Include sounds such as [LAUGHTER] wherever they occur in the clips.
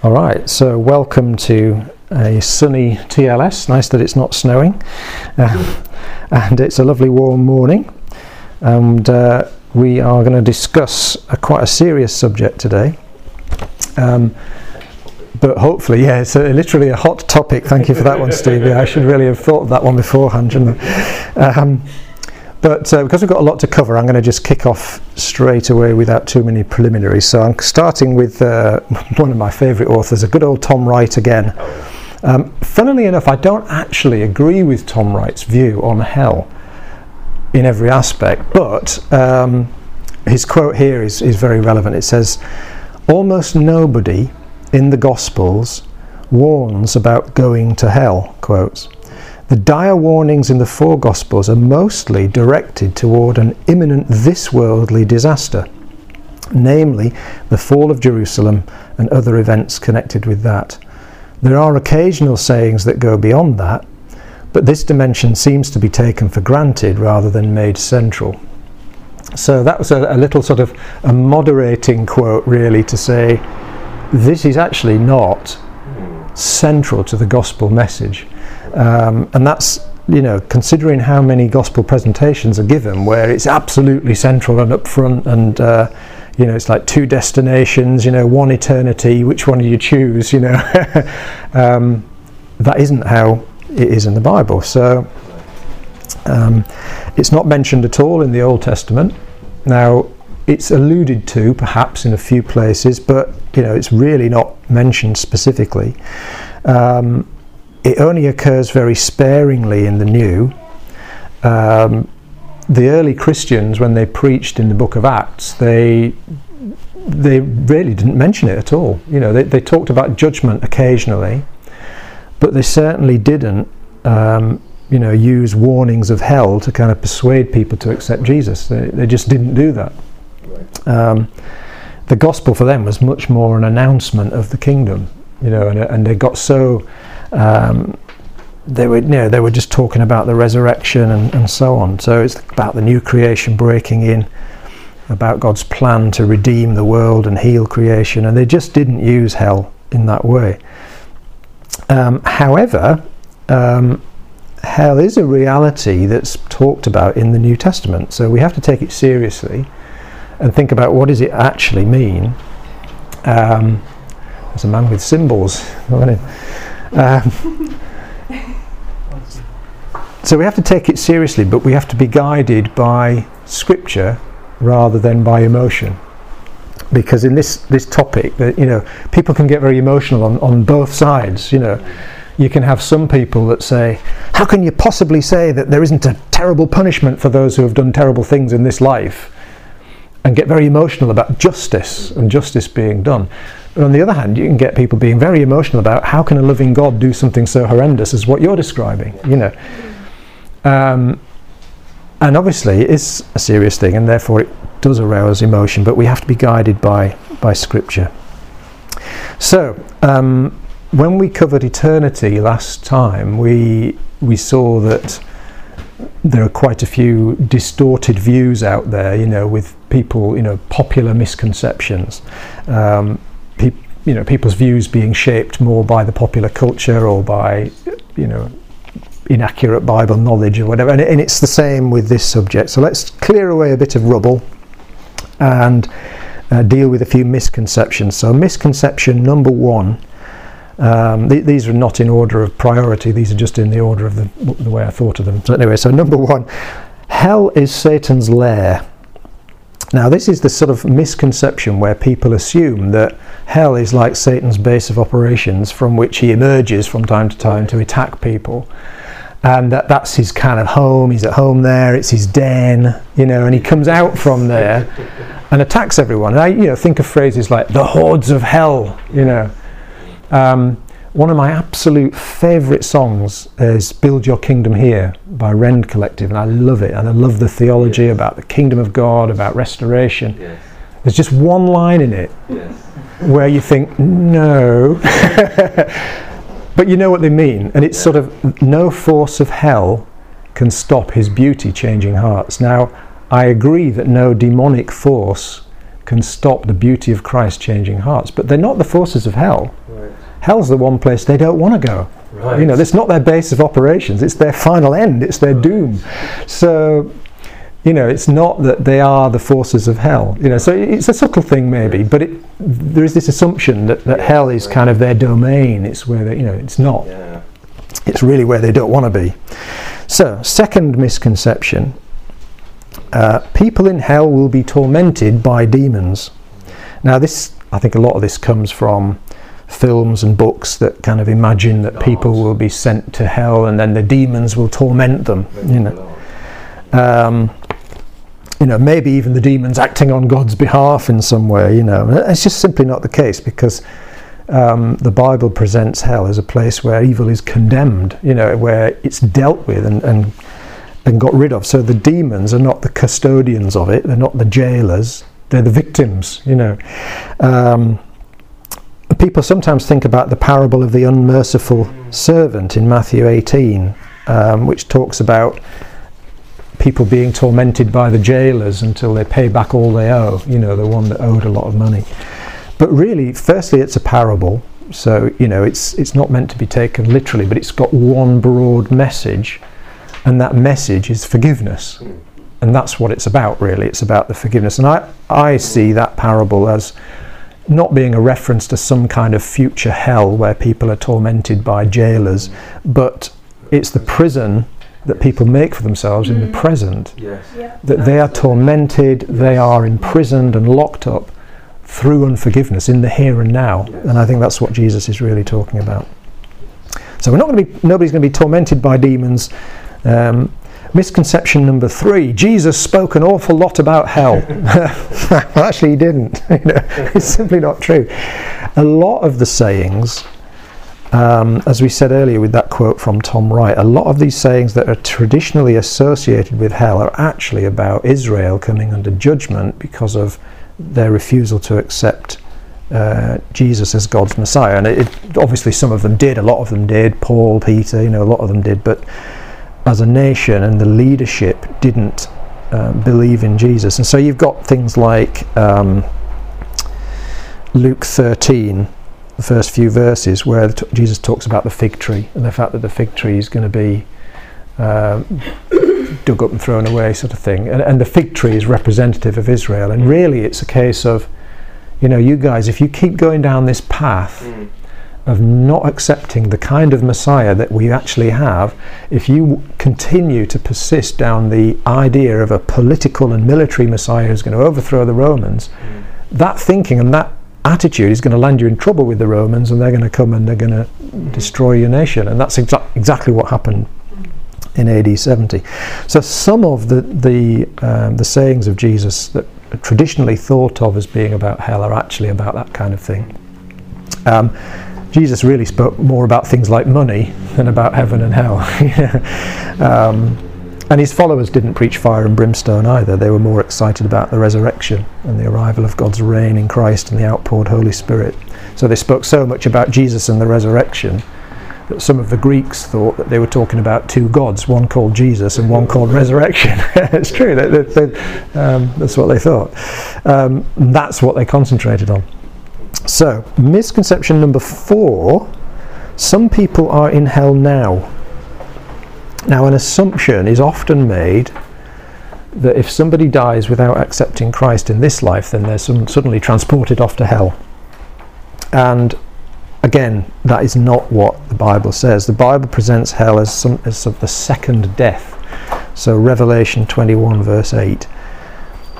All right, so welcome to a sunny TLS. Nice that it's not snowing, uh, [LAUGHS] and it's a lovely warm morning. And uh, we are going to discuss a quite a serious subject today. Um, but hopefully, yeah, it's a, literally a hot topic. Thank you for that one, Stevie. I should really have thought of that one beforehand. But uh, because we've got a lot to cover, I'm going to just kick off straight away without too many preliminaries. So I'm starting with uh, [LAUGHS] one of my favourite authors, a good old Tom Wright again. Um, funnily enough, I don't actually agree with Tom Wright's view on hell in every aspect, but um, his quote here is, is very relevant. It says, Almost nobody in the Gospels warns about going to hell, quotes. The dire warnings in the four Gospels are mostly directed toward an imminent this worldly disaster, namely the fall of Jerusalem and other events connected with that. There are occasional sayings that go beyond that, but this dimension seems to be taken for granted rather than made central. So that was a, a little sort of a moderating quote, really, to say this is actually not central to the gospel message. Um, and that's, you know, considering how many gospel presentations are given where it's absolutely central and upfront and, uh, you know, it's like two destinations, you know, one eternity, which one do you choose, you know? [LAUGHS] um, that isn't how it is in the Bible. So um, it's not mentioned at all in the Old Testament. Now, it's alluded to perhaps in a few places, but you know it's really not mentioned specifically. Um, it only occurs very sparingly in the New. Um, the early Christians, when they preached in the Book of Acts, they they really didn't mention it at all. You know, they, they talked about judgment occasionally, but they certainly didn't, um, you know, use warnings of hell to kind of persuade people to accept Jesus. They, they just didn't do that. Um, the gospel for them was much more an announcement of the kingdom, you know, and, and they got so um, they were, you know, they were just talking about the resurrection and, and so on. So it's about the new creation breaking in, about God's plan to redeem the world and heal creation, and they just didn't use hell in that way. Um, however, um, hell is a reality that's talked about in the New Testament, so we have to take it seriously and think about what does it actually mean. Um, there's a man with cymbals. Um, so we have to take it seriously, but we have to be guided by scripture rather than by emotion. Because in this, this topic, that you know, people can get very emotional on, on both sides. You know, you can have some people that say, "How can you possibly say that there isn't a terrible punishment for those who have done terrible things in this life?" and get very emotional about justice and justice being done. But on the other hand, you can get people being very emotional about how can a loving God do something so horrendous as what you're describing, you know. Um, and obviously, it is a serious thing, and therefore it does arouse emotion. But we have to be guided by by Scripture. So, um, when we covered eternity last time, we we saw that there are quite a few distorted views out there. You know, with people, you know, popular misconceptions. Um, you know, people's views being shaped more by the popular culture or by, you know, inaccurate Bible knowledge or whatever. And, and it's the same with this subject. So let's clear away a bit of rubble and uh, deal with a few misconceptions. So, misconception number one. Um, th- these are not in order of priority, these are just in the order of the, the way I thought of them. So, anyway, so number one hell is Satan's lair. Now, this is the sort of misconception where people assume that hell is like Satan's base of operations from which he emerges from time to time to attack people. And that, that's his kind of home, he's at home there, it's his den, you know, and he comes out from there and attacks everyone. And I, you know, think of phrases like the hordes of hell, you know. Um, one of my absolute favourite songs is Build Your Kingdom Here by Rend Collective, and I love it. And I love the theology yes. about the kingdom of God, about restoration. Yes. There's just one line in it yes. where you think, no. [LAUGHS] but you know what they mean. And it's yeah. sort of no force of hell can stop his beauty changing hearts. Now, I agree that no demonic force can stop the beauty of Christ changing hearts, but they're not the forces of hell. Right hell's the one place they don't want to go. Right. You know, it's not their base of operations; it's their final end. It's their doom. So, you know, it's not that they are the forces of hell. You know, so it's a subtle thing maybe, but it, there is this assumption that, that Yeah, hell is right. kind of their domain. It's where they, you know, it's not. Yeah. It's really where they don't want to be. So, second misconception uh, people in hell will be tormented by demons. Now, this, I think a lot of this comes from films and books that kind of imagine that people will be sent to hell and then the demons will torment them. You know, um, you know, maybe even the demons acting on God's behalf in some way. You know, it's just simply not the case because um, the Bible presents hell as a place where evil is condemned. You know, where it's dealt with and, and and got rid of. So the demons are not the custodians of it. They're not the jailers. They're the victims. You know. Um, people sometimes think about the parable of the unmerciful servant in Matthew 18, um, which talks about people being tormented by the jailers until they pay back all they owe, you know, the one that owed a lot of money. But really, firstly, it's a parable, so, you know, it's, it's not meant to be taken literally, but it's got one broad message, and that message is forgiveness. And that's what it's about, really. It's about the forgiveness. And I, I see that parable as not being a reference to some kind of future hell where people are tormented by jailers, but it's the prison that people make for themselves in the present. Yes. Yeah. That they are tormented, they are imprisoned and locked up through unforgiveness in the here and now. And I think that's what Jesus is really talking about. So we're not going to be, nobody's going to be tormented by demons. Um, misconception number three: Jesus spoke an awful lot about hell. [LAUGHS] well, actually, he didn't. [LAUGHS] It's simply not true. A lot of the sayings, um, as we said earlier with that quote from Tom Wright, a lot of these sayings that are traditionally associated with hell are actually about Israel coming under judgment because of their refusal to accept uh, Jesus as God's Messiah. And it, it, obviously, some of them did, a lot of them did. Paul, Peter, you know, a lot of them did. But as a nation and the leadership didn't uh, believe in Jesus. And so you've got things like um, Luke 13, the first few verses, where t- Jesus talks about the fig tree and the fact that the fig tree is going to be um, dug up and thrown away, sort of thing. And, and the fig tree is representative of Israel. And really, it's a case of, you know, you guys, if you keep going down this path, Mm. Of not accepting the kind of Messiah that we actually have, if you continue to persist down the idea of a political and military Messiah who's going to overthrow the Romans, Mm. that thinking and that attitude is going to land you in trouble with the Romans and they're going to come and they're going to destroy your nation. And that's exa- exactly what happened in AD 70. So some of the, the, um, the sayings of Jesus that are traditionally thought of as being about hell are actually about that kind of thing. Um, Jesus really spoke more about things like money than about heaven and hell. [LAUGHS] um, and his followers didn't preach fire and brimstone either. They were more excited about the resurrection and the arrival of God's reign in Christ and the outpoured Holy Spirit. So they spoke so much about Jesus and the resurrection that some of the Greeks thought that they were talking about two gods, one called Jesus and one called resurrection. [LAUGHS] it's true, they, they, they, um, that's what they thought. Um, that's what they concentrated on. So, misconception number four some people are in hell now. Now, an assumption is often made that if somebody dies without accepting Christ in this life, then they're some, suddenly transported off to hell. And again, that is not what the Bible says. The Bible presents hell as, some, as of the second death. So, Revelation 21, verse 8.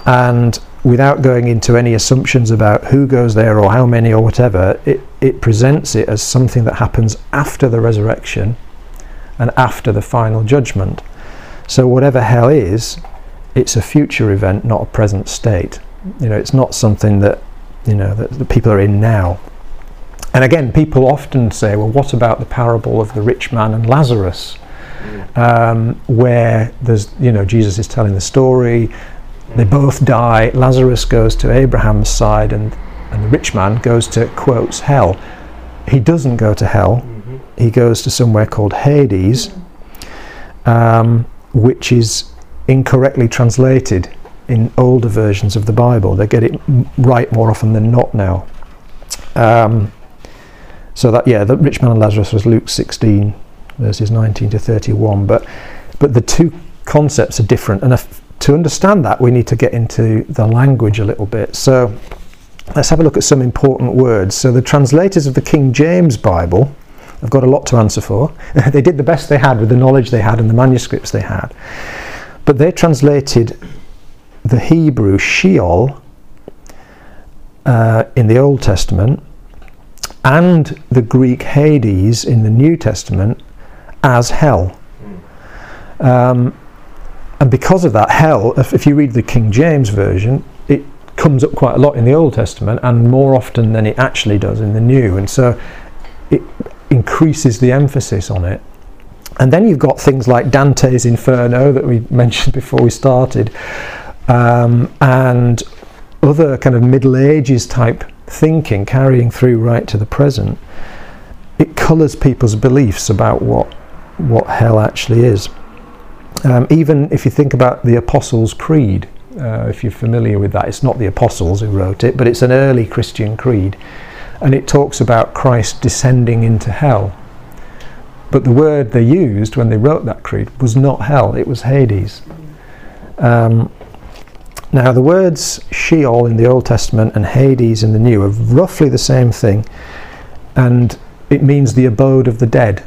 And without going into any assumptions about who goes there or how many or whatever, it, it presents it as something that happens after the resurrection and after the final judgment. So, whatever hell is, it's a future event, not a present state. You know, it's not something that you know that, that people are in now. And again, people often say, "Well, what about the parable of the rich man and Lazarus?" Um, where there's, you know, Jesus is telling the story. They both die. Lazarus goes to Abraham's side, and and the rich man goes to quotes hell. He doesn't go to hell. Mhm. He goes to somewhere called Hades, um, which is incorrectly translated in older versions of the Bible. They get it right more often than not now. Um, So that yeah, the rich man and Lazarus was Luke 16 verses 19 to 31. But but the two concepts are different, and if, to understand that, we need to get into the language a little bit. So let's have a look at some important words. So the translators of the King James Bible have got a lot to answer for. [LAUGHS] they did the best they had with the knowledge they had and the manuscripts they had. But they translated the Hebrew Sheol uh, in the Old Testament and the Greek Hades in the New Testament as hell. Um, and because of that, hell, if, if you read the King James Version, it comes up quite a lot in the Old Testament and more often than it actually does in the New. And so it increases the emphasis on it. And then you've got things like Dante's Inferno that we [LAUGHS] mentioned before we started, um, and other kind of Middle Ages type thinking carrying through right to the present. It colours people's beliefs about what what hell actually is. Um, even if you think about the Apostles' Creed, uh, if you're familiar with that, it's not the Apostles who wrote it, but it's an early Christian creed, and it talks about Christ descending into hell. But the word they used when they wrote that creed was not hell, it was Hades. Um, now, the words Sheol in the Old Testament and Hades in the New are roughly the same thing, and it means the abode of the dead,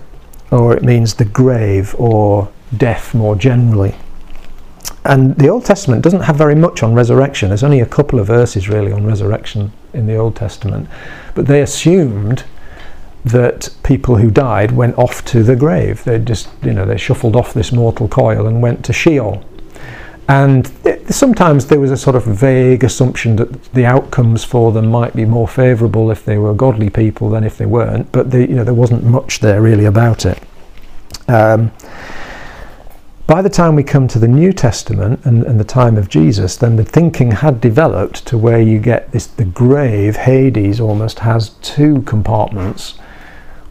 or it means the grave, or death more generally. And the Old Testament doesn't have very much on resurrection. There's only a couple of verses really on resurrection in the Old Testament. But they assumed that people who died went off to the grave. They just, you know, they shuffled off this mortal coil and went to Sheol. And sometimes there was a sort of vague assumption that the outcomes for them might be more favourable if they were godly people than if they weren't. But the, you know, there wasn't much there really about it. Um, by the time we come to the New Testament and, and, the time of Jesus, then the thinking had developed to where you get this the grave, Hades almost has two compartments.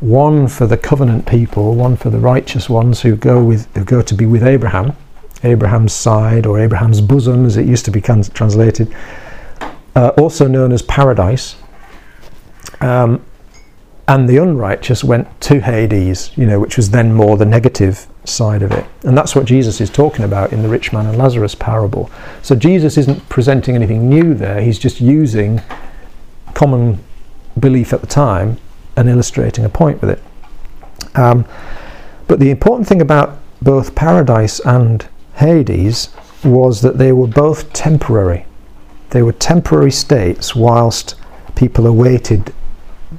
One for the covenant people, one for the righteous ones who go with who go to be with Abraham, Abraham's side or Abraham's bosom, as it used to be translated, uh, also known as paradise. Um, and the unrighteous went to Hades, you know, which was then more the negative side of it. And that's what Jesus is talking about in the rich man and Lazarus parable. So Jesus isn't presenting anything new there, he's just using common belief at the time and illustrating a point with it. Um, but the important thing about both paradise and Hades was that they were both temporary. They were temporary states whilst people awaited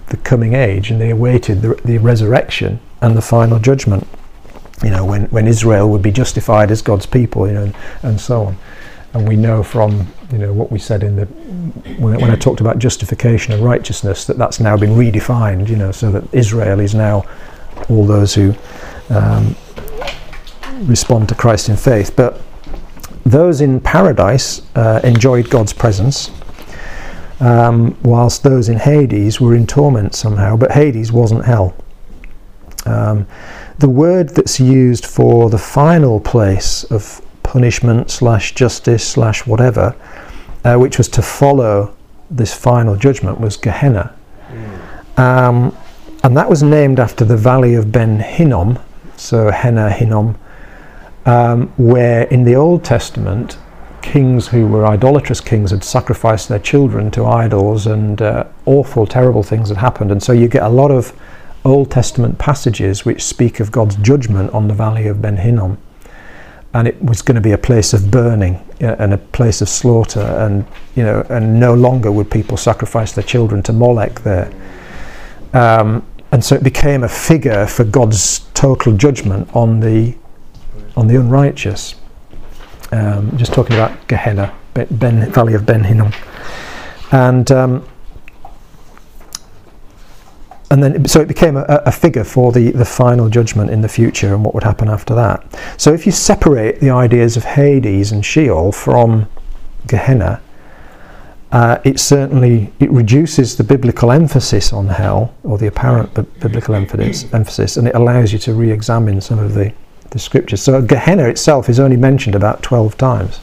the coming age and they awaited the, the resurrection and the final judgment. You know, when, when Israel would be justified as God's people, you know, and, and so on. And we know from you know what we said in the when, when I talked about justification and righteousness that that's now been redefined. You know, so that Israel is now all those who um, respond to Christ in faith. But those in paradise uh, enjoyed God's presence, um, whilst those in Hades were in torment somehow. But Hades wasn't hell. Um, the word that's used for the final place of punishment slash justice slash whatever, uh, which was to follow this final judgment, was Gehenna. Mm. Um, and that was named after the valley of Ben Hinnom, so Henna Hinnom, um, where in the Old Testament, kings who were idolatrous kings had sacrificed their children to idols and uh, awful, terrible things had happened. And so you get a lot of Old Testament passages which speak of God's judgment on the valley of Ben Hinnom. And it was going to be a place of burning uh, and a place of slaughter, and you know, and no longer would people sacrifice their children to Molech there. Um, and so it became a figure for God's total judgment on the on the unrighteous. Um, just talking about Gehenna, ben, Valley of Ben Hinnom, and um, and then so it became a, a, figure for the, the final judgment in the future and what would happen after that. So if you separate the ideas of Hades and Sheol from Gehenna, uh, it certainly it reduces the biblical emphasis on hell or the apparent biblical emphasis, emphasis, and it allows you to re-examine some of the the scriptures. So Gehenna itself is only mentioned about 12 times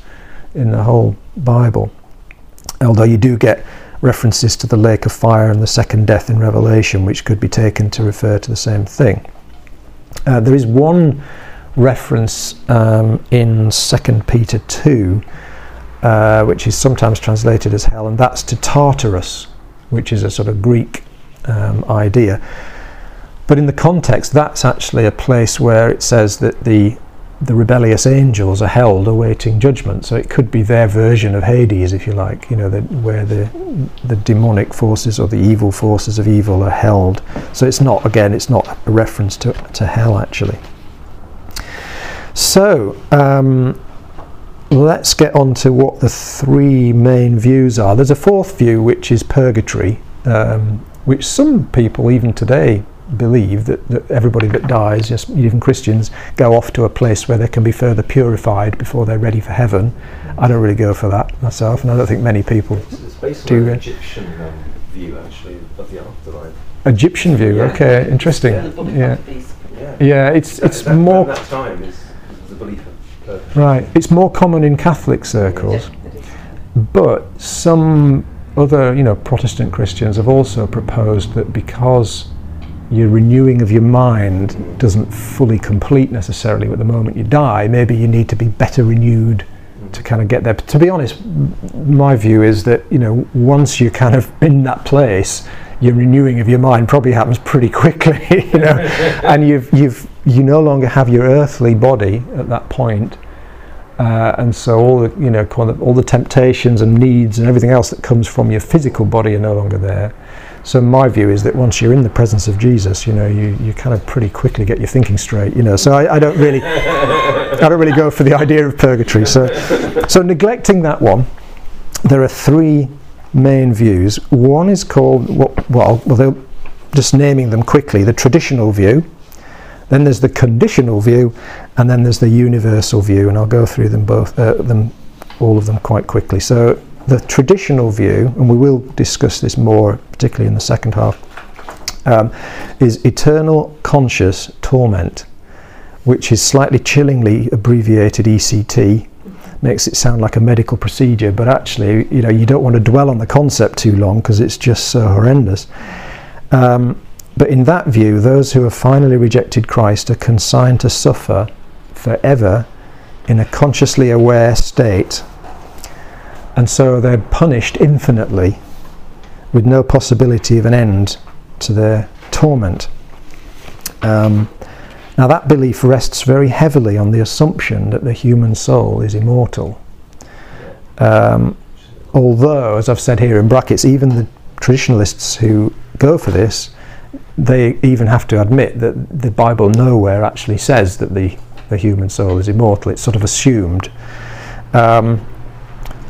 in the whole Bible. Although you do get references to the lake of fire and the second death in Revelation, which could be taken to refer to the same thing. Uh, there is one reference um, in 2 Peter 2, uh, which is sometimes translated as hell, and that's to Tartarus, which is a sort of Greek um, idea. But in the context, that's actually a place where it says that the the rebellious angels are held awaiting judgment. So it could be their version of Hades, if you like, you know, the, where the the demonic forces or the evil forces of evil are held. So it's not again, it's not a reference to to hell actually. So um, let's get on to what the three main views are. There's a fourth view, which is purgatory, um, which some people even today believe that, that everybody that dies, just even Christians, go off to a place where they can be further purified before they're ready for heaven. I don't really go for that myself, and I don't think many people It's, it's based do. on an Egyptian um, view, actually, of the afterlife. Egyptian view, Yeah. okay, interesting. Yeah. Yeah. of the beast. Yeah. Yeah, it's That- it's that, more that time is the belief of right. It's more common in Catholic circles. Yeah. But some other, you know, Protestant Christians have also proposed that because your renewing of your mind doesn't fully complete necessarily at the moment you die, maybe you need to be better renewed to kind of get there. But to be honest, my view is that, you know, once you're kind of in that place, your renewing of your mind probably happens pretty quickly, [LAUGHS] you know, [LAUGHS] and you've, you've, you no longer have your earthly body at that point. Uh, and so all the you know all the temptations and needs and everything else that comes from your physical body are no longer there. So my view is that once you're in the presence of Jesus, you know, you, you kind of pretty quickly get your thinking straight. You know, so I, I don't really I don't really go for the [LAUGHS] idea of purgatory. So so neglecting that one, there are three main views. One is called well well just naming them quickly the traditional view. Then there's the conditional view, and then there's the universal view, and I'll go through them both, uh, them, all of them quite quickly. So the traditional view, and we will discuss this more, particularly in the second half, um, is eternal conscious torment, which is slightly chillingly abbreviated ECT. Makes it sound like a medical procedure, but actually, you know, you don't want to dwell on the concept too long because it's just so horrendous. Um, but in that view, those who have finally rejected Christ are consigned to suffer forever in a consciously aware state. And so they're punished infinitely with no possibility of an end to their torment. Um, now, that belief rests very heavily on the assumption that the human soul is immortal. Um, although, as I've said here in brackets, even the traditionalists who go for this they even have to admit that the Bible nowhere actually says that the, the human soul is immortal. It's sort of assumed. Um,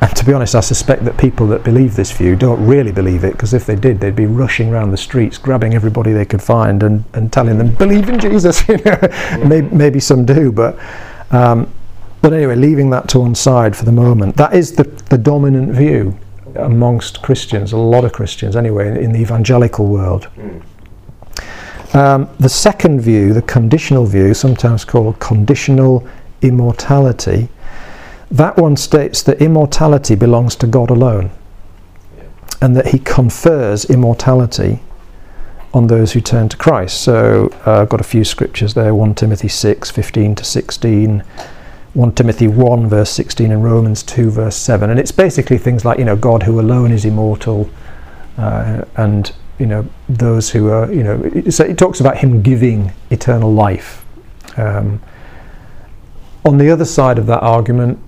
and to be honest, I suspect that people that believe this view don't really believe it because if they did, they'd be rushing around the streets, grabbing everybody they could find and, and telling them, believe in Jesus. [LAUGHS] you know? maybe, maybe some do, but. Um, but anyway, leaving that to one side for the moment, that is the, the dominant view amongst Christians, a lot of Christians anyway, in, in the evangelical world. Mm. Um, the second view, the conditional view, sometimes called conditional immortality, that one states that immortality belongs to God alone and that He confers immortality on those who turn to Christ. So uh, I've got a few scriptures there 1 Timothy 6 15 to 16. 1 Timothy 1 verse 16 and Romans 2 verse 7 and it's basically things like you know God who alone is immortal uh, and you know those who are you know so it talks about him giving eternal life um, on the other side of that argument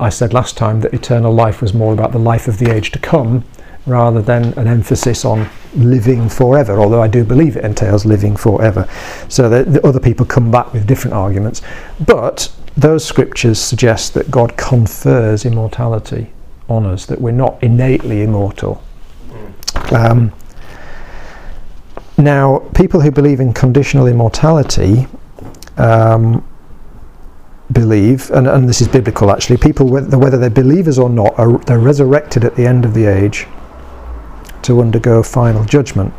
I said last time that eternal life was more about the life of the age to come rather than an emphasis on living forever although I do believe it entails living forever. So the other people come back with different arguments. But those scriptures suggest that God confers immortality on us that we're not innately immortal. Um, now, people who believe in conditional immortality um, believe, and, and this is biblical actually, people whether, they're believers or not, are they're resurrected at the end of the age to undergo final judgment.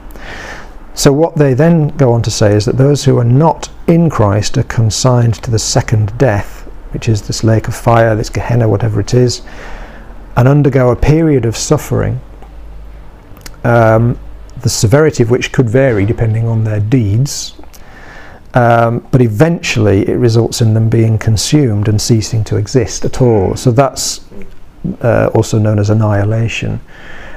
So what they then go on to say is that those who are not in Christ are consigned to the second death, which is this lake of fire, this Gehenna, whatever it is, and undergo a period of suffering um, the severity of which could vary depending on their deeds. Um, but eventually, it results in them being consumed and ceasing to exist at all. So that's uh, also known as annihilation.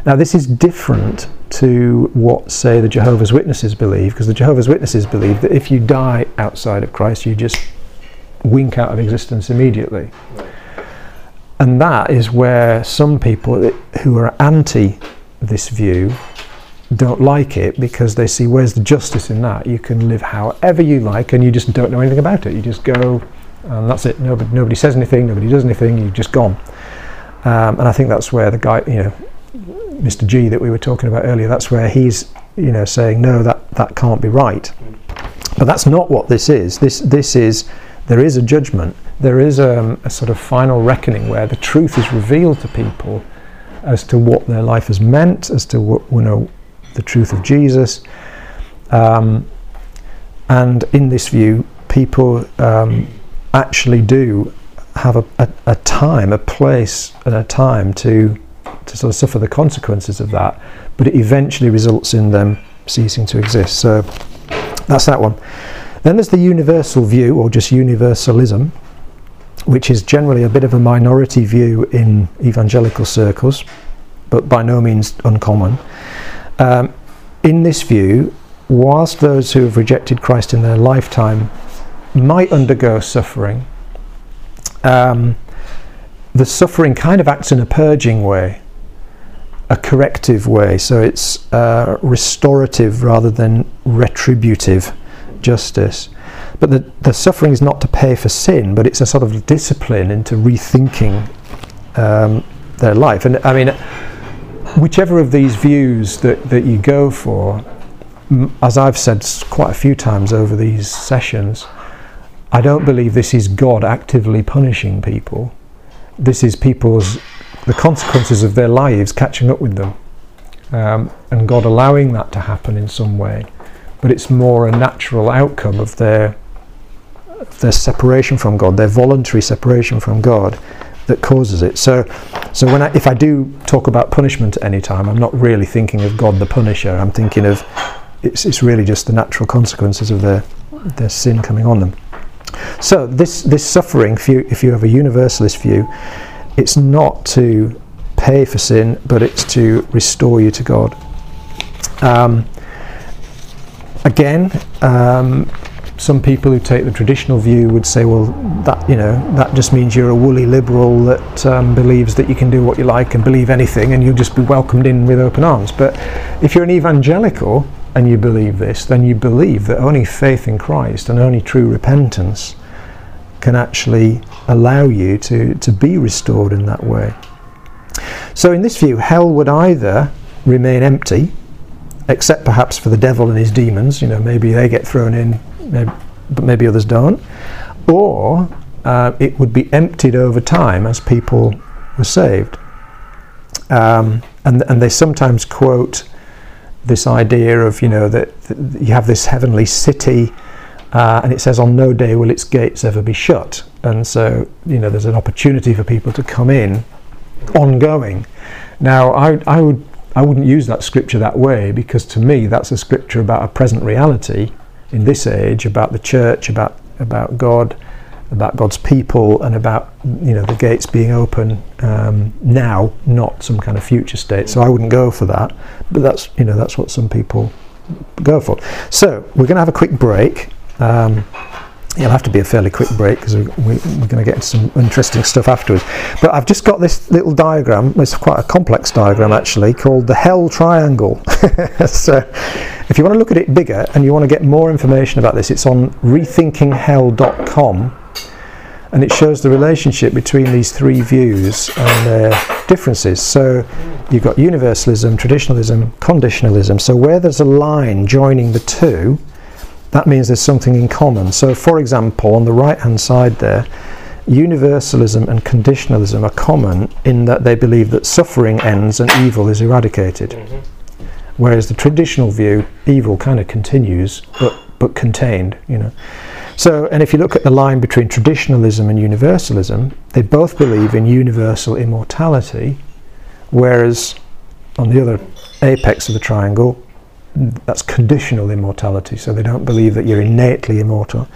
Now, this is different to what, say, the Jehovah's Witnesses believe, because the Jehovah's Witnesses believe that if you die outside of Christ, you just wink out of existence immediately. And that is where some people who are anti this view don't like it because they see where's the justice in that? You can live however you like and you just don't know anything about it. You just go and that's it. Nobody, nobody says anything, nobody does anything, you've just gone. Um, and I think that's where the guy, you know, Mr. G that we were talking about earlier, that's where he's, you know, saying no, that that can't be right. But that's not what this is. This this is there is a judgment. There is a, a sort of final reckoning where the truth is revealed to people as to what their life has meant, as to what you know the truth of Jesus. Um, and in this view, people um, actually do have a, a, a, time, a place, and a time to to sort of suffer the consequences of that. But it eventually results in them ceasing to exist. So that's that one. Then there's the universal view, or just universalism, which is generally a bit of a minority view in evangelical circles, but by no means uncommon. Um, in this view, whilst those who have rejected Christ in their lifetime might undergo suffering, um, the suffering kind of acts in a purging way, a corrective way. So it's uh, restorative rather than retributive justice. But the, the suffering is not to pay for sin, but it's a sort of discipline into rethinking um, their life. And I mean, whichever of these views that, that you go for, as I've said quite a few times over these sessions, I don't believe this is God actively punishing people. This is people's the consequences of their lives catching up with them, um, and God allowing that to happen in some way. But it's more a natural outcome of their their separation from God, their voluntary separation from God, that causes it. So, so when I, if I do talk about punishment at any time, I'm not really thinking of God the Punisher. I'm thinking of it's, it's really just the natural consequences of their their sin coming on them. So this this suffering, if you if you have a universalist view, it's not to pay for sin, but it's to restore you to God. Um, again, um, some people who take the traditional view would say, well, that you know that just means you're a woolly liberal that um, believes that you can do what you like and believe anything, and you'll just be welcomed in with open arms. But if you're an evangelical and you believe this, then you believe that only faith in Christ and only true repentance can actually allow you to, to be restored in that way. So, in this view, hell would either remain empty, except perhaps for the devil and his demons, you know, maybe they get thrown in, maybe, but maybe others don't, or uh, it would be emptied over time as people were saved. Um, and, and they sometimes quote this idea of, you know, that, that you have this heavenly city uh, and it says, on no day will its gates ever be shut. And so, you know, there's an opportunity for people to come in ongoing. Now, I, I, would, I wouldn't use that scripture that way because to me, that's a scripture about a present reality in this age, about the church, about, about God, about God's people, and about, you know, the gates being open um, now, not some kind of future state. So I wouldn't go for that. But that's, you know, that's what some people go for. So we're going to have a quick break. Um, it'll have to be a fairly quick break because we, we, are going to get into some interesting stuff afterwards. But I've just got this little diagram, it's quite a complex diagram actually, called the Hell Triangle. [LAUGHS] so if you want to look at it bigger and you want to get more information about this, it's on rethinkinghell.com and it shows the relationship between these three views and their differences. So you've got universalism, traditionalism, conditionalism. So where there's a line joining the two, that means there's something in common. So, for example, on the right hand side there, universalism and conditionalism are common in that they believe that suffering ends and evil is eradicated. Mm-hmm. Whereas the traditional view, evil kind of continues, but, but contained, you know. So, and if you look at the line between traditionalism and universalism, they both believe in universal immortality, whereas on the other apex of the triangle, that's conditional immortality. So they don't believe that you're innately immortal.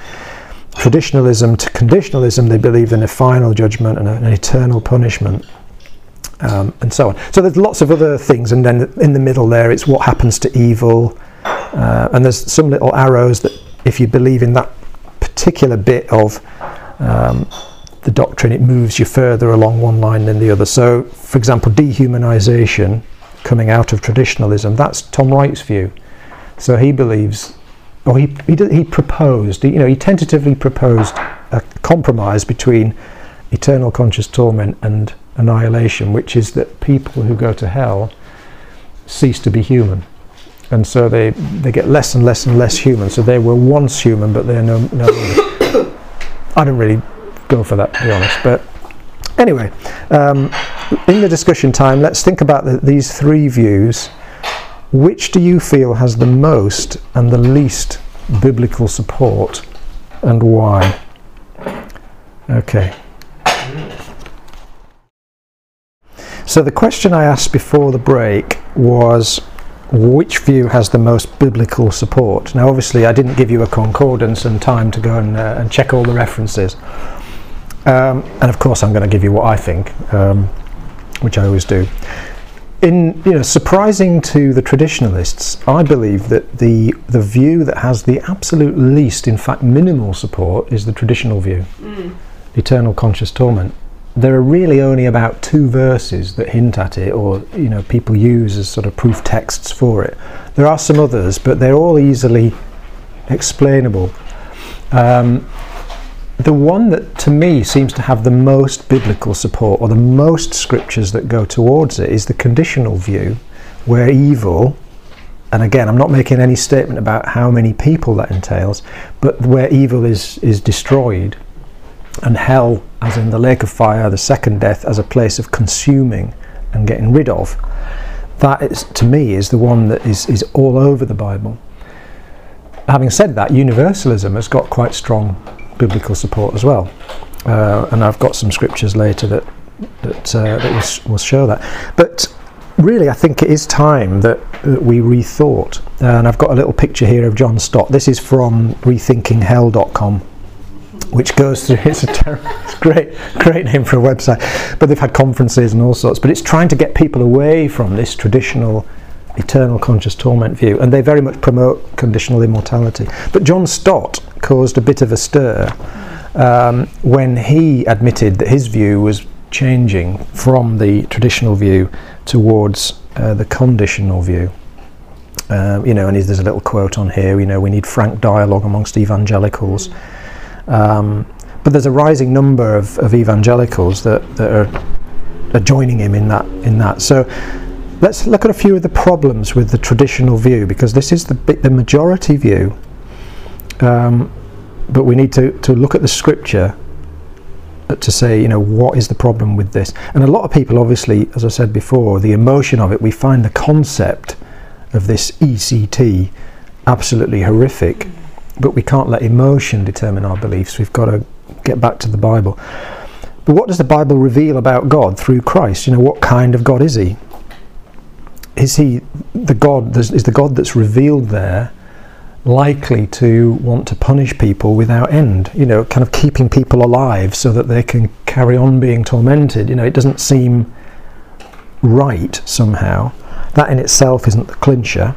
Traditionalism to conditionalism, they believe in a final judgment and an eternal punishment. Um, and so on. So there's lots of other things, and then in the middle there, it's what happens to evil, uh, and there's some little arrows that, if you believe in that particular bit of um, the doctrine, it moves you further along one line than the other. So, for example, dehumanization coming out of traditionalism, that's Tom Wright's view. So he believes, or he, he, he proposed, you know, he tentatively proposed a compromise between eternal conscious torment and annihilation, which is that people who go to hell cease to be human. And so they, they get less and less and less human. So they were once human, but they're no, no [COUGHS] I don't really go for that, to be honest. But anyway, um, in the discussion time, let's think about the, these three views. Which do you feel has the most and the least biblical support, and why? Okay. So the question I asked before the break was which view has the most biblical support? Now, obviously, I didn't give you a concordance and time to go and, uh, and check all the references. Um, and of course, I'm going to give you what I think, um, which I always do. In you know, surprising to the traditionalists, I believe that the the view that has the absolute least, in fact, minimal support is the traditional view, mm. eternal conscious torment. There are really only about two verses that hint at it, or you know, people use as sort of proof texts for it. There are some others, but they're all easily explainable. Um, the one that to me seems to have the most biblical support or the most scriptures that go towards it is the conditional view where evil and again I'm not making any statement about how many people that entails but where evil is is destroyed and hell as in the lake of fire the second death as a place of consuming and getting rid of that is to me is the one that is is all over the bible having said that universalism has got quite strong biblical support as well. Uh, and I've got some scriptures later that that, uh, that will, will, show that. But really, I think it is time that, that we rethought. Uh, and I've got a little picture here of John Stott. This is from rethinkinghell.com. Which goes through, it's a ter- it's great, great name for a website. But they've had conferences and all sorts. But it's trying to get people away from this traditional eternal conscious torment view, and they very much promote conditional immortality. But John Stott caused a bit of a stir um, when he admitted that his view was changing from the traditional view towards uh, the conditional view. Uh, you know, and there's a little quote on here. You know, we need frank dialogue amongst evangelicals. Um, but there's a rising number of, of evangelicals that, that are, are joining him in that in that. So let's look at a few of the problems with the traditional view because this is the, the majority view. Um, but we need to, to look at the scripture to say, you know, what is the problem with this? And a lot of people, obviously, as I said before, the emotion of it, we find the concept of this ECT absolutely horrific, but we can't let emotion determine our beliefs. We've got to get back to the Bible. But what does the Bible reveal about God through Christ? You know, what kind of God is He? is he the God? Is the God that's revealed there likely to want to punish people without end? You know, kind of keeping people alive so that they can carry on being tormented. You know, it doesn't seem right somehow. That in itself isn't the clincher.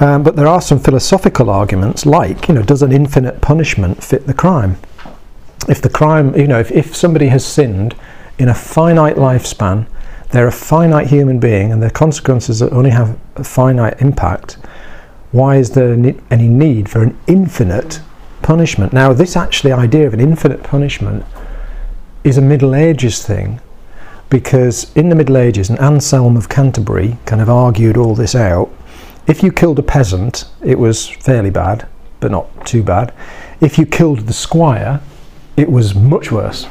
Um, but there are some philosophical arguments, like, you know, does an infinite punishment fit the crime? If the crime, you know, if, if somebody has sinned in a finite lifespan they're a finite human being and their consequences only have a finite impact. Why is there any need for an infinite punishment? Now, this actually idea of an infinite punishment is a Middle Ages thing because in the Middle Ages, and Anselm of Canterbury kind of argued all this out. If you killed a peasant, it was fairly bad, but not too bad. If you killed the squire, it was much worse.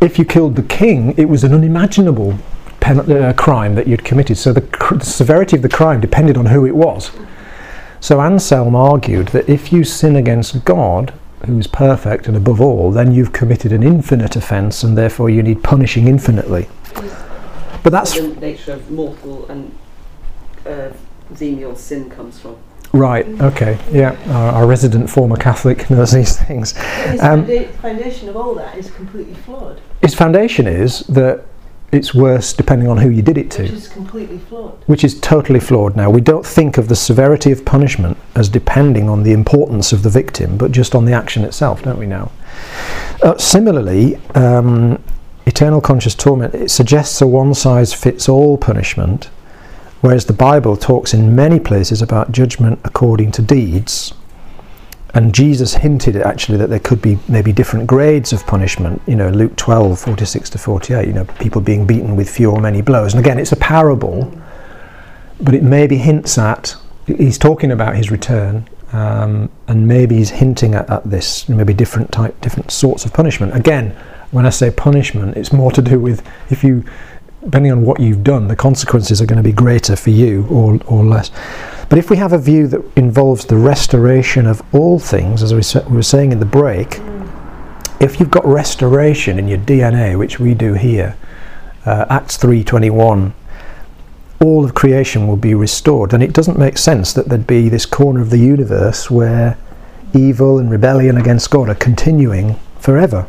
If you killed the king, it was an unimaginable pen, uh, crime that you'd committed. So the, cr- the severity of the crime depended on who it was. So Anselm argued that if you sin against God, who is perfect and above all, then you've committed an infinite offence and therefore you need punishing infinitely. But that's the nature of mortal and uh, venial sin comes from. Right. Okay. Yeah. Our, our resident former Catholic knows these things. His Um, foundation of all that is completely flawed, Its foundation is that it's worse depending on who you did it to. which is completely flawed. which is totally flawed now. We don't think of the severity of punishment as depending on the importance of the victim, but just on the action itself, don't we now? Uh, similarly, um, eternal conscious torment it suggests a one size fits all punishment, whereas the Bible talks in many places about judgment according to deeds. And Jesus hinted actually that there could be maybe different grades of punishment. You know, Luke 12, 46 to 48, you know, people being beaten with few or many blows. And again, it's a parable, but it maybe hints at, he's talking about his return, um, and maybe he's hinting at, at this, maybe different type, different sorts of punishment. Again, when I say punishment, it's more to do with if you, depending on what you've done, the consequences are going to be greater for you or, or less. But if we have a view that involves the restoration of all things, as we, sa- we were saying in the break, if you've got restoration in your DNA, which we do here, uh, Acts 3:21, all of creation will be restored, and it doesn't make sense that there'd be this corner of the universe where evil and rebellion against God are continuing forever.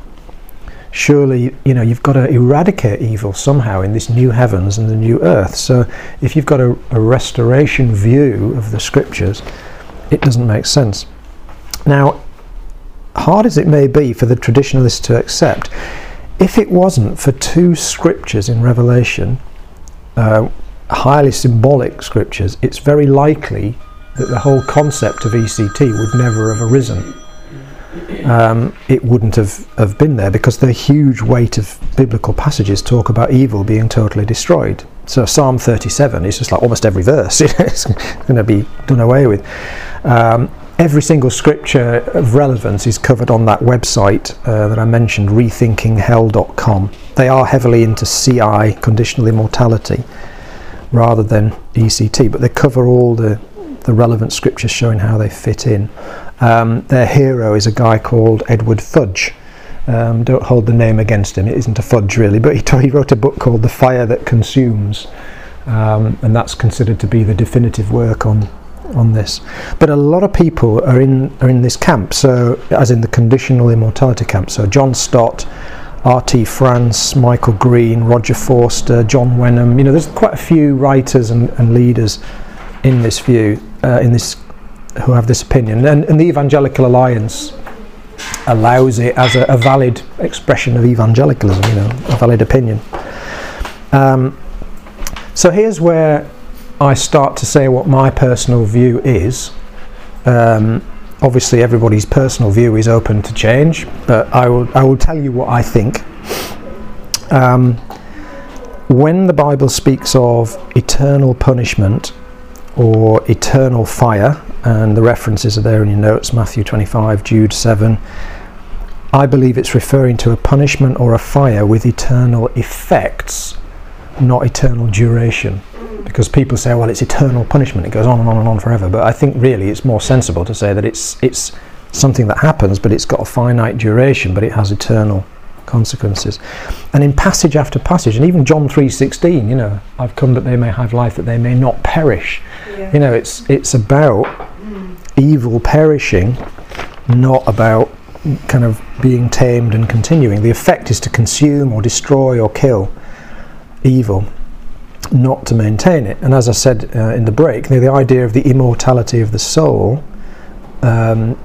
Surely, you know, you've got to eradicate evil somehow in this new heavens and the new earth. So, if you've got a, a restoration view of the scriptures, it doesn't make sense. Now, hard as it may be for the traditionalists to accept, if it wasn't for two scriptures in Revelation, uh, highly symbolic scriptures, it's very likely that the whole concept of ECT would never have arisen. Um, it wouldn't have, have been there because the huge weight of biblical passages talk about evil being totally destroyed. So Psalm 37 is just like almost every verse. [LAUGHS] it's going to be done away with. Um, every single scripture of relevance is covered on that website uh, that I mentioned, rethinkinghell.com. They are heavily into CI, conditional immortality, rather than ECT, but they cover all the, the relevant scriptures showing how they fit in. Um, their hero is a guy called Edward Fudge. Um, don't hold the name against him, it isn't a fudge really, but he, t- [LAUGHS] he wrote a book called The Fire That Consumes, um, and that's considered to be the definitive work on on this. But a lot of people are in are in this camp, so as in the conditional immortality camp. So John Stott, R.T. France, Michael Green, Roger Forster, John Wenham. You know, there's quite a few writers and, and leaders in this view, uh, in this who have this opinion, and, and the Evangelical Alliance allows it as a, a valid expression of evangelicalism. You know, a valid opinion. Um, so here's where I start to say what my personal view is. Um, obviously, everybody's personal view is open to change, but I will I will tell you what I think. Um, when the Bible speaks of eternal punishment or eternal fire, and the references are there in your notes Matthew 25, Jude 7, I believe it's referring to a punishment or a fire with eternal effects, not eternal duration. Because people say, well, it's eternal punishment, it goes on and on and on forever. But I think really it's more sensible to say that it's, it's something that happens, but it's got a finite duration, but it has eternal consequences. And in passage after passage, and even John 3:16, you know, I've come that they may have life, that they may not perish. Yeah. You know, it's it's about evil perishing, not about kind of being tamed and continuing. The effect is to consume or destroy or kill evil, not to maintain it. And as I said uh, in the break, the, the idea of the immortality of the soul, um,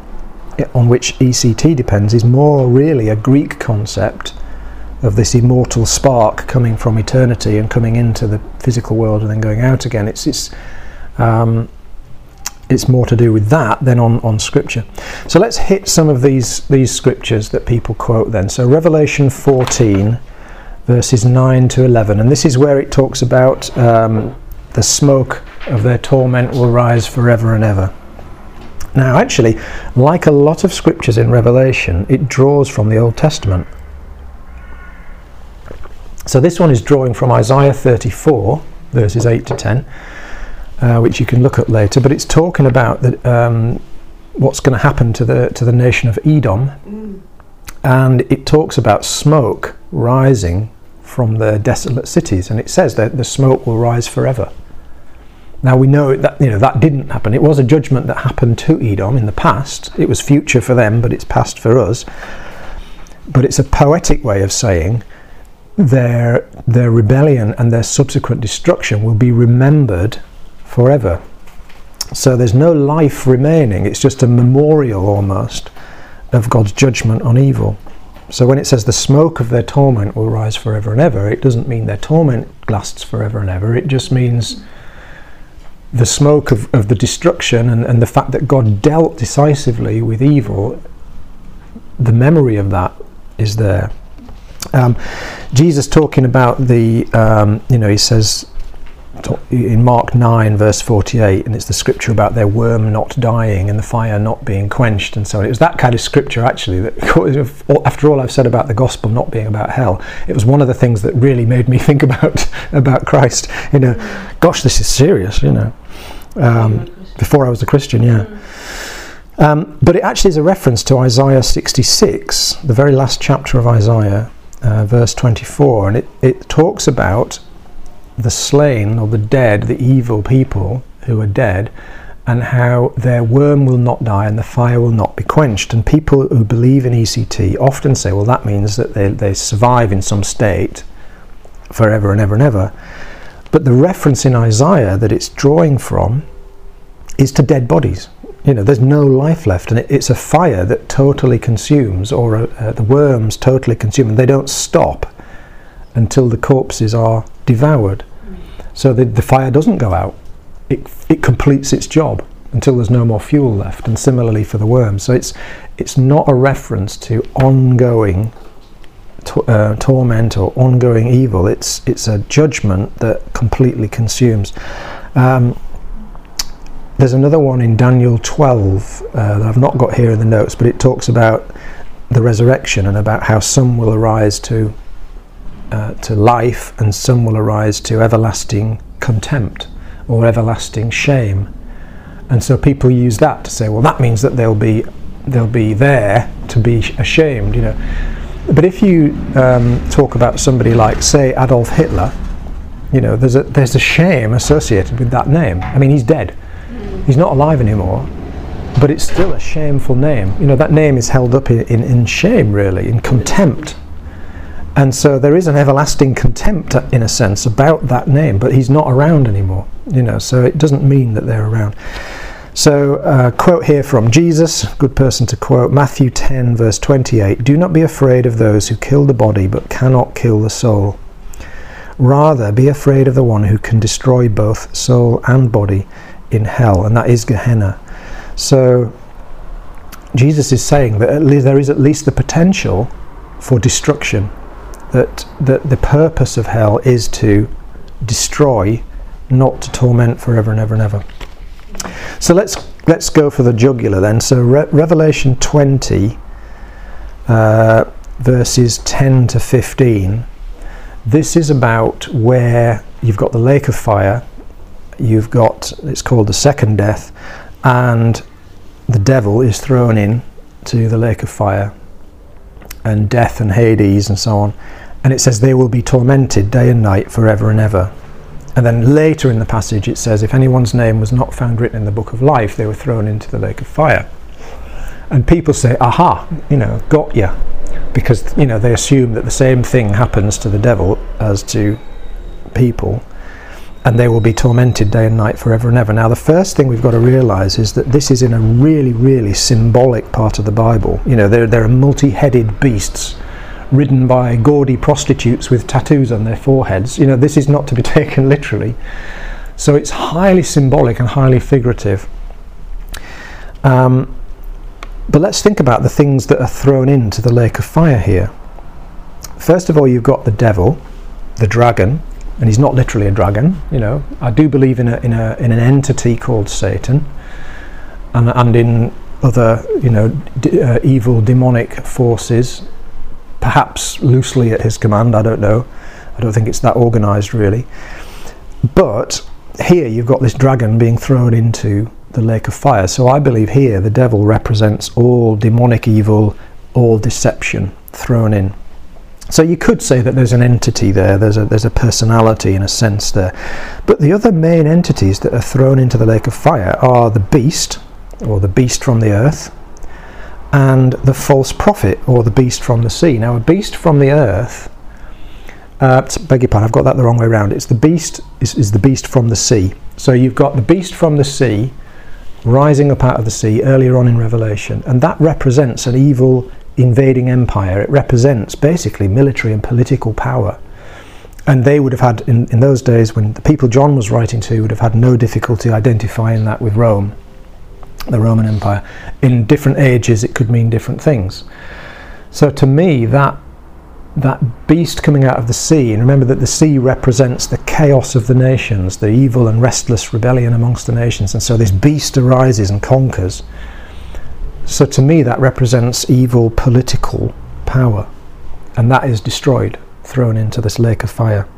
on which ECT depends, is more really a Greek concept of this immortal spark coming from eternity and coming into the physical world and then going out again. It's it's um, it's more to do with that than on, on scripture. So let's hit some of these these scriptures that people quote then. So Revelation 14 verses 9 to 11 and this is where it talks about um, the smoke of their torment will rise forever and ever. Now actually like a lot of scriptures in Revelation it draws from the Old Testament. So this one is drawing from Isaiah 34 verses 8 to 10 uh, which you can look at later. But it's talking about that um, what's going to happen to the to the nation of Edom, Mm. and it talks about smoke rising from the desolate cities, and it says that the smoke will rise forever. Now we know that you know that didn't happen. It was a judgment that happened to Edom in the past. It was future for them, but it's past for us. But it's a poetic way of saying their their rebellion and their subsequent destruction will be remembered forever. So there's no life remaining. It's just a memorial almost of God's judgment on evil. So when it says the smoke of their torment will rise forever and ever, it doesn't mean their torment lasts forever and ever. It just means the smoke of, of the destruction and, and the fact that God dealt decisively with evil, the memory of that is there. Um, Jesus talking about the, um, you know, he says in Mark 9, verse 48, and it's the scripture about their worm not dying and the fire not being quenched and so on. It was that kind of scripture, actually, that [LAUGHS] after all I've said about the gospel not being about hell, it was one of the things that really made me [LAUGHS] think about, about Christ. You know, gosh, this is serious, you know. Um, before I was a Christian, yeah. Um, but it actually is a reference to Isaiah 66, the very last chapter of Isaiah, uh, verse 24, and it, it talks about the slain or the dead, the evil people who are dead, and how their worm will not die and the fire will not be quenched. And people who believe in ECT often say, well, that means that they, they survive in some state forever and ever and ever. But the reference in Isaiah that it's drawing from is to dead bodies. You know, there's no life left, and it, it's a fire that totally consumes, or uh, the worms totally consume, and they don't stop until the corpses are devoured. So the, the fire doesn't go out, it, it completes its job until there's no more fuel left, and similarly for the worms. So it's, it's not a reference to ongoing to, uh, torment or ongoing evil, it's, it's a judgment that completely consumes. Um, there's another one in Daniel 12 uh, that I've not got here in the notes, but it talks about the resurrection and about how some will arise to uh, to life, and some will arise to everlasting contempt or everlasting shame. And so people use that to say, well, that means that they'll be they'll be there to be ashamed, you know. But if you um, talk about somebody like, say, Adolf Hitler, you know, there's a there's a shame associated with that name. I mean, he's dead; he's not alive anymore. But it's still a shameful name. You know, that name is held up in, in, in shame, really, in contempt. And so there is an everlasting contempt, in a sense, about that name, but he's not around anymore, you know, so it doesn't mean that they're around. So, uh, quote here from Jesus, good person to quote, Matthew 10, verse 28 Do not be afraid of those who kill the body but cannot kill the soul. Rather, be afraid of the one who can destroy both soul and body in hell, and that is Gehenna. So, Jesus is saying that there is at least the potential for destruction that, that the purpose of hell is to destroy, not to torment forever and ever and ever. So let's let's go for the jugular then. So Re- Revelation 20, uh, verses 10 to 15. This is about where you've got the lake of fire, you've got it's called the second death, and the devil is thrown in to the lake of fire, and death and Hades and so on and it says they will be tormented day and night forever and ever. And then later in the passage it says, if anyone's name was not found written in the book of life, they were thrown into the lake of fire. And people say, aha, you know, got ya. Because, you know, they assume that the same thing happens to the devil as to people. And they will be tormented day and night forever and ever. Now, the first thing we've got to realize is that this is in a really, really symbolic part of the Bible. You know, there, there are multi headed beasts ridden by gaudy prostitutes with tattoos on their foreheads. You know, this is not to be [LAUGHS] taken literally. So it's highly symbolic and highly figurative. Um, but let's think about the things that are thrown into the lake of fire here. First of all, you've got the devil, the dragon, and he's not literally a dragon. You know, I do believe in a in a in an entity called Satan, and and in other you know d- uh, evil demonic forces perhaps loosely at his command, I don't know. I don't think it's that organised really. But here you've got this dragon being thrown into the lake of fire. So I believe here the devil represents all demonic evil, all deception thrown in. So you could say that there's an entity there, there's a, there's a personality in a sense there. But the other main entities that are thrown into the lake of fire are the beast, or the beast from the earth, and the false prophet, or the beast from the sea. Now, a beast from the earth, uh, beg your pardon, I've got that the wrong way around. It's the beast is, is the beast from the sea. So you've got the beast from the sea rising up out of the sea earlier on in Revelation, and that represents an evil invading empire. It represents basically military and political power. And they would have had, in, in those days, when the people John was writing to would have had no difficulty identifying that with Rome, the Roman Empire. In different ages, it could mean different things. So to me, that that beast coming out of the sea, and remember that the sea represents the chaos of the nations, the evil and restless rebellion amongst the nations, and so this beast arises and conquers. So to me, that represents evil political power, and that is destroyed, thrown into this lake of fire.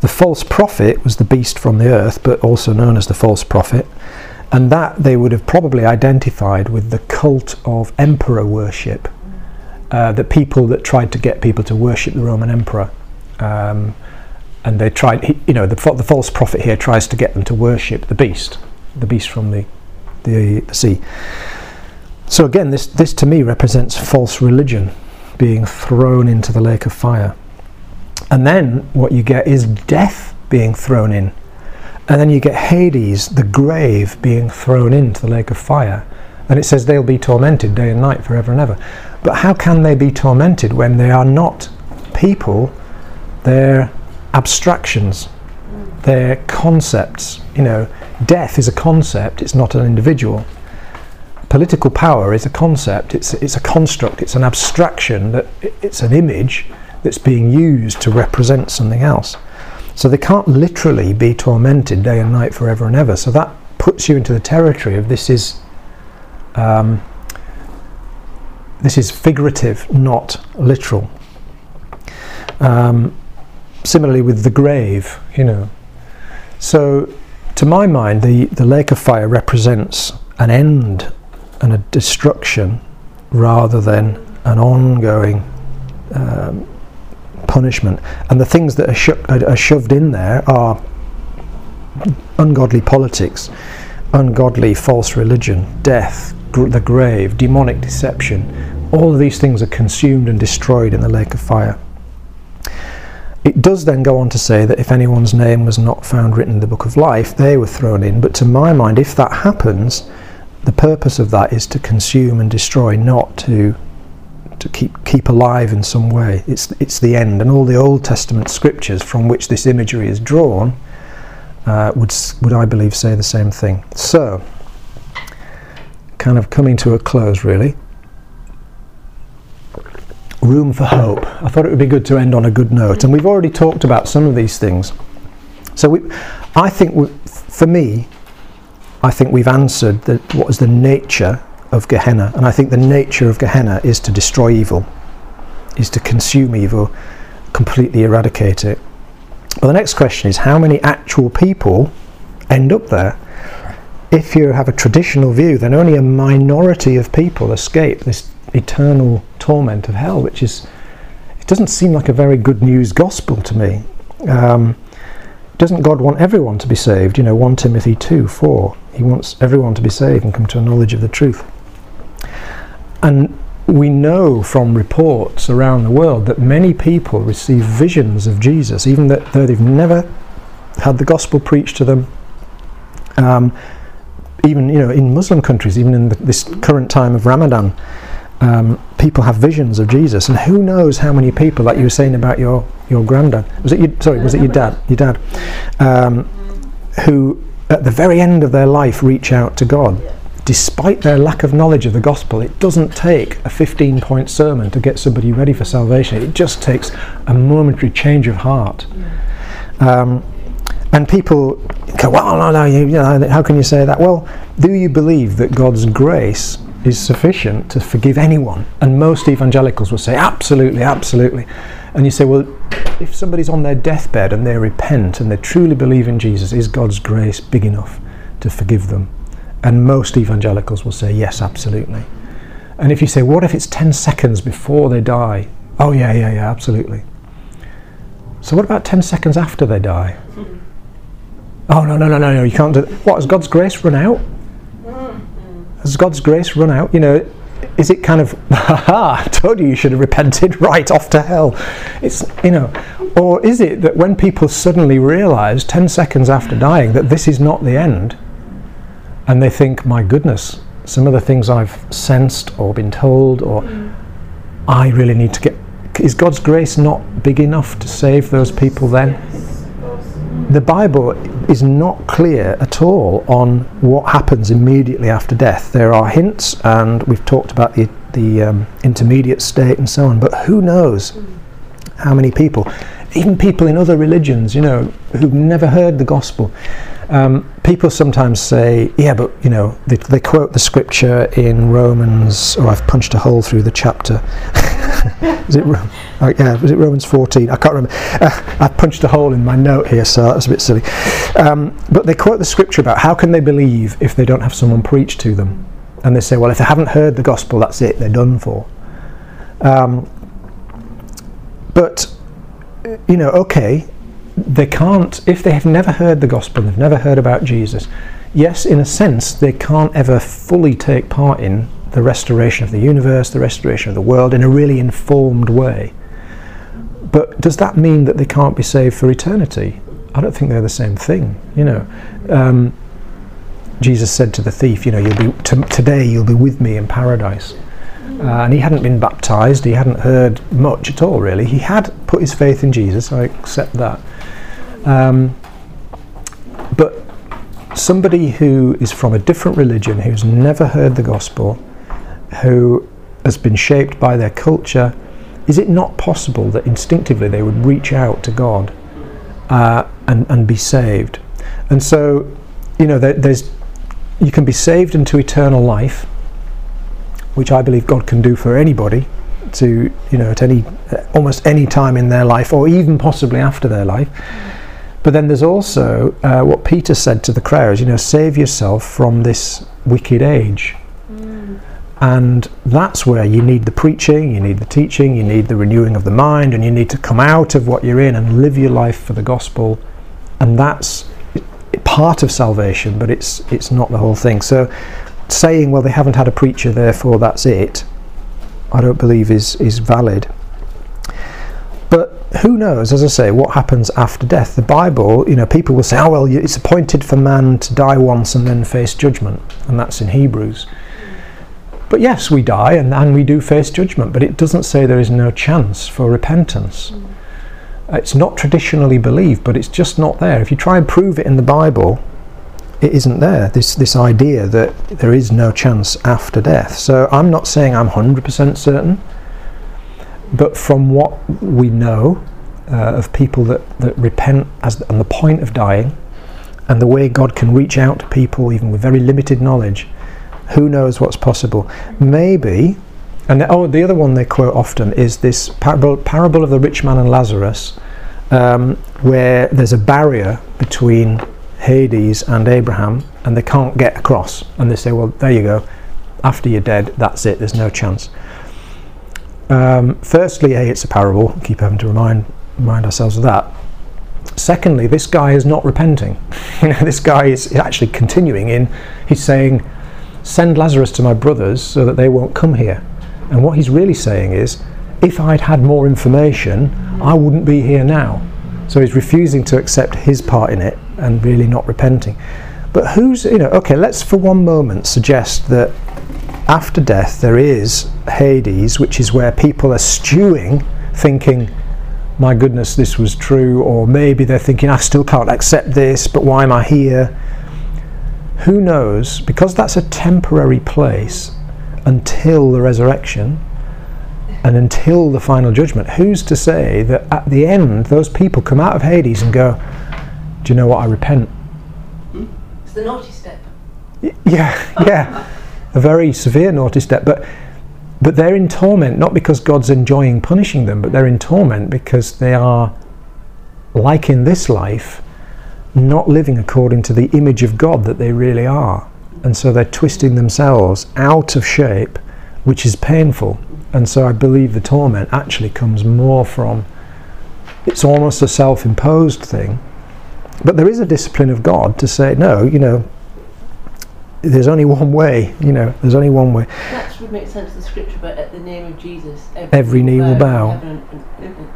The false prophet was the beast from the earth, but also known as the false prophet, and that they would have probably identified with the cult of emperor worship, uh, the people that tried to get people to worship the Roman emperor. Um, and they tried, you know, the, the false prophet here tries to get them to worship the beast, the beast from the, the, the sea. So again, this, this to me represents false religion being thrown into the lake of fire. And then what you get is death being thrown in. And then you get Hades, the grave, being thrown into the lake of fire. And it says they'll be tormented day and night forever and ever. But how can they be tormented when they are not people? They're abstractions. They're concepts. You know, death is a concept, it's not an individual political power is a concept, it's, it's a construct, it's an abstraction, that it's an image that's being used to represent something else. So they can't literally be tormented day and night forever and ever. So that puts you into the territory of this is um, this is figurative, not literal. Um, similarly with the grave, you know. So to my mind, the, the lake of fire represents an end and a destruction rather than an ongoing um, punishment. And the things that are, sho- are, shoved in there are ungodly politics, ungodly false religion, death, gr- the grave, demonic deception. All of these things are consumed and destroyed in the lake of fire. It does then go on to say that if anyone's name was not found written in the book of life, they were thrown in. But to my mind, if that happens, the purpose of that is to consume and destroy, not to to keep keep alive in some way. It's it's the end, and all the Old Testament scriptures from which this imagery is drawn uh, would would I believe say the same thing. So, kind of coming to a close, really. Room for hope. I thought it would be good to end on a good note, and we've already talked about some of these things. So, we, I think we, for me, I think we've answered the, what is the nature of Gehenna. And I think the nature of Gehenna is to destroy evil, is to consume evil, completely eradicate it. Well, the next question is how many actual people end up there? If you have a traditional view, then only a minority of people escape this eternal torment of hell, which is, it doesn't seem like a very good news gospel to me. Um, doesn't God want everyone to be saved? You know, 1 Timothy 2 4. He wants everyone to be saved and come to a knowledge of the truth. And we know from reports around the world that many people receive visions of Jesus, even though they've never had the gospel preached to them. Um, even you know, in Muslim countries, even in the, this current time of Ramadan, um, people have visions of Jesus, and who knows how many people, like you were saying about your your granddad, was it your, sorry, was it your dad, your dad, um, who at the very end of their life reach out to God, despite their lack of knowledge of the gospel. It doesn't take a 15 point sermon to get somebody ready for salvation. It just takes a momentary change of heart. Um, and people go, well, no, no, you, you know, how can you say that? Well, do you believe that God's grace is sufficient to forgive anyone? And most evangelicals will say, absolutely, absolutely. And you say, well, if somebody's on their deathbed and they repent and they truly believe in Jesus, is God's grace big enough to forgive them? And most evangelicals will say, yes, absolutely. And if you say, what if it's 10 seconds before they die? Oh, yeah, yeah, yeah, absolutely. So, what about 10 seconds after they die? Oh, no, no, no, no, no, you can't do What, has God's grace run out? Has God's grace run out? You know, is it kind of, ha I told you you should have repented, right, off to hell? It's, you know, or is it that when people suddenly realise 10 seconds after dying that this is not the end, and they think, my goodness, some of the things I've sensed or been told, or I really need to get. Is God's grace not big enough to save those people then? The Bible is not clear at all on what happens immediately after death. There are hints, and we've talked about the, the um, intermediate state and so on, but who knows how many people, even people in other religions, you know, who've never heard the gospel. Um, people sometimes say, yeah, but you know, they, they quote the scripture in Romans, oh, I've punched a hole through the chapter. [LAUGHS] is it, oh, yeah, was it Romans 14? I can't remember. Uh, I punched a hole in my note here, so that's a bit silly. Um, but they quote the scripture about how can they believe if they don't have someone preach to them? And they say, well, if they haven't heard the gospel, that's it, they're done for. Um, but, you know, okay, they can't, if they have never heard the gospel, they've never heard about Jesus, yes, in a sense, they can't ever fully take part in the restoration of the universe, the restoration of the world in a really informed way. But does that mean that they can't be saved for eternity? I don't think they're the same thing. You know, um, Jesus said to the thief, "You know, you'll be t- today. You'll be with me in paradise." Uh, and he hadn't been baptized. He hadn't heard much at all, really. He had put his faith in Jesus. I accept that. Um, but somebody who is from a different religion, who's never heard the gospel, who has been shaped by their culture, is it not possible that instinctively they would reach out to God uh, and, and be saved? And so, you know, there, there's you can be saved into eternal life, which I believe God can do for anybody, to you know at any almost any time in their life, or even possibly after their life. But then there's also uh, what Peter said to the crowds, you know, save yourself from this wicked age. And that's where you need the preaching, you need the teaching, you need the renewing of the mind, and you need to come out of what you're in and live your life for the gospel. And that's part of salvation, but it's it's not the whole thing. So saying, well, they haven't had a preacher, therefore that's it, I don't believe is is valid. But who knows, as I say, what happens after death? The Bible, you know, people will say, oh, well, it's appointed for man to die once and then face judgment, and that's in Hebrews. But yes, we die and, and we do face judgment, but it doesn't say there is no chance for repentance. Mm. It's not traditionally believed, but it's just not there. If you try and prove it in the Bible, it isn't there. This this idea that there is no chance after death. So I'm not saying I'm 100% certain, but from what we know uh, of people that, that repent as on the point of dying, and the way God can reach out to people even with very limited knowledge, who knows what's possible? Maybe. And oh, the other one they quote often is this parable, parable of the rich man and Lazarus, um, where there's a barrier between Hades and Abraham, and they can't get across. And they say, well, there you go. After you're dead, that's it. There's no chance. Um, firstly, a it's a parable. Keep having to remind remind ourselves of that. Secondly, this guy is not repenting. [LAUGHS] you know, this guy is actually continuing in. He's saying, "Send Lazarus to my brothers so that they won't come here." And what he's really saying is, if I'd had more information, I wouldn't be here now. So he's refusing to accept his part in it and really not repenting. But who's, you know, okay, let's for one moment suggest that after death there is Hades, which is where people are stewing, thinking, my goodness, this was true, or maybe they're thinking, I still can't accept this, but why am I here? Who knows? Because that's a temporary place until the resurrection and until the final judgment, who's to say that at the end those people come out of Hades and go, Do you know what? I repent. It's the naughty step. Y- Yeah, [LAUGHS] yeah. a very severe naughty step. But but they're in torment not because God's enjoying punishing them, but they're in torment because they are, like in this life, not living according to the image of God that they really are. And so they're twisting themselves out of shape, which is painful. And so I believe the torment actually comes more from it's almost a self imposed thing. But there is a discipline of God to say, no, you know, there's only one way, you know, there's only one way. That would make sense in the scripture, but at the name of Jesus, Every knee will bow. heaven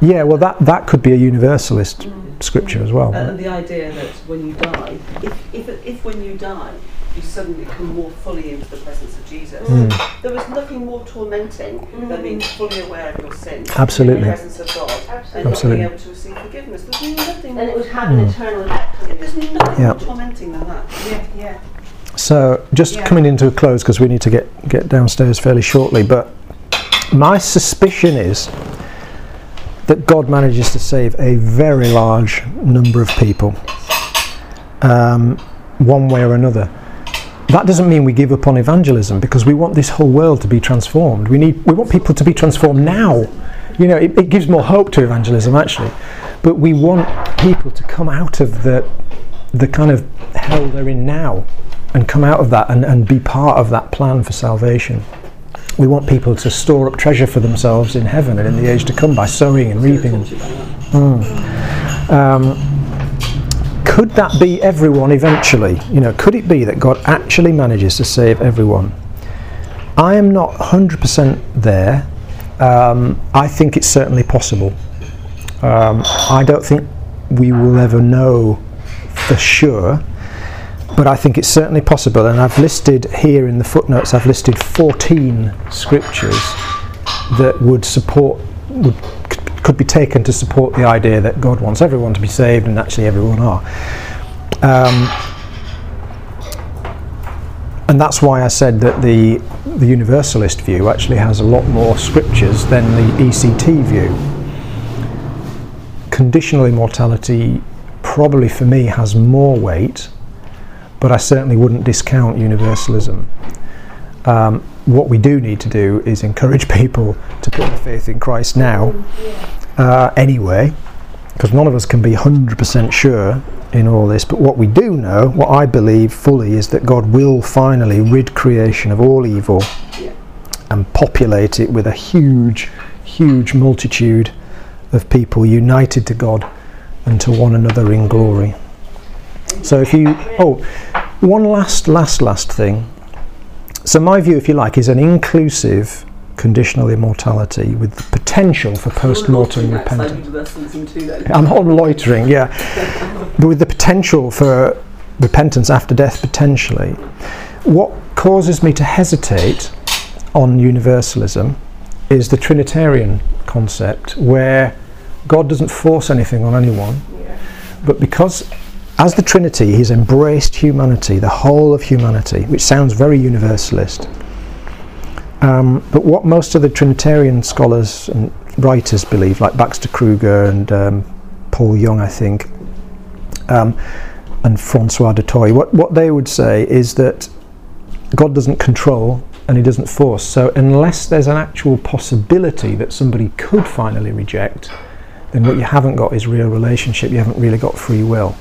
Yeah, well, that, that could be a universalist Mm. scripture as well. And the idea that when you die, if, if, if when you die, you suddenly come more fully into the presence of Jesus, Mm. there is nothing more tormenting than being fully aware of your sin. In Absolutely. the presence of God. And not Absolutely. being able to receive forgiveness. There's nothing And it would have an Mm. eternal effect on you. there's nothing Yeah. more tormenting than that. Yeah, yeah. So, just Yeah. coming into a close because we need to get, get downstairs fairly shortly, but my suspicion is that God manages to save a very large number of people, um, one way or another. That doesn't mean we give up on evangelism because we want this whole world to be transformed. We need, we want people to be transformed now. You know, it, it gives more hope to evangelism actually, but we want people to come out of the the kind of hell they're in now and come out of that and, and be part of that plan for salvation. We want people to store up treasure for themselves in heaven and in the age to come by sowing and reaping. That. Um, could that be everyone eventually? You know, could it be that God actually manages to save everyone? I am not 100% there. Um, I think it's certainly possible. Um, I don't think we will ever know for sure, but I think it's certainly possible. And I've listed here in the footnotes, I've listed 14 scriptures that would support, would, could- be taken to support the idea that God wants everyone to be saved, and actually everyone are. Um, and that's why I said that the the universalist view actually has a lot more scriptures than the ECT view. Conditional immortality probably for me has more weight, but I certainly wouldn't discount universalism. Um, what we do need to do is encourage [LAUGHS] people to put their faith in Christ now, uh, anyway, because none of us can be 100% sure in all this. But what we do know, what I believe fully, is that God will finally rid creation of all evil and populate it with a huge, huge multitude of people united to God and to one another in glory. So if you, oh, one last, last, last thing. So my view, if you like, is an inclusive conditional immortality with the potential for post-mortem repentance. universalism too, then. I'm on loitering, yeah. but with the potential for repentance after death, potentially. What causes me to hesitate on universalism is the Trinitarian concept, where God doesn't force anything on anyone, but because as the Trinity, He's embraced humanity, the whole of humanity, which sounds very universalist. Um, but what most of the Trinitarian scholars and writers believe, like Baxter Kruger and um, Paul Young, I think, um, and Francois Du Toit, what, what they would say is that God doesn't control and He doesn't force. So, unless there's an actual possibility that somebody could finally reject, then what you haven't got is real relationship, you haven't really got free will.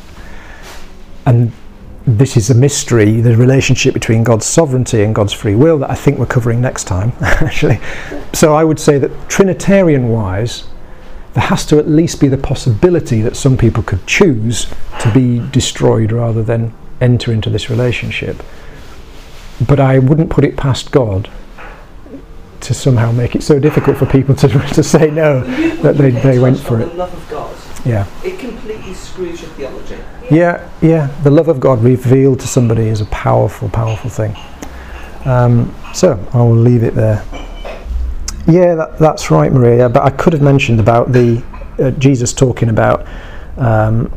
And this is a mystery, the relationship between God's sovereignty and God's free will that I think we're covering next time, [LAUGHS] actually. So I would say that Trinitarian wise, there has to at least be the possibility that some people could choose to be destroyed rather than enter into this relationship. But I wouldn't put it past God to somehow make it so difficult for people to, [LAUGHS] to say no that they, they went for it. The love of God. Yeah. It completely screws your theology. Yeah, yeah. The love of God revealed to somebody is a powerful, powerful thing. Um, so I will leave it there. Yeah, that, that's right, Maria. But I could have mentioned about the uh, Jesus talking about um,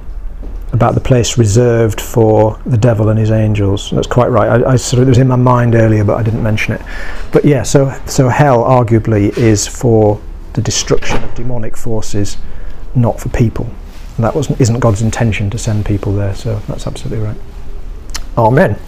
about the place reserved for the devil and his angels. That's quite right. I, I sort of it was in my mind earlier, but I didn't mention it. But yeah, so so hell arguably is for the destruction of demonic forces, not for people. And that wasn't isn't God's intention to send people there. So that's absolutely right. Amen.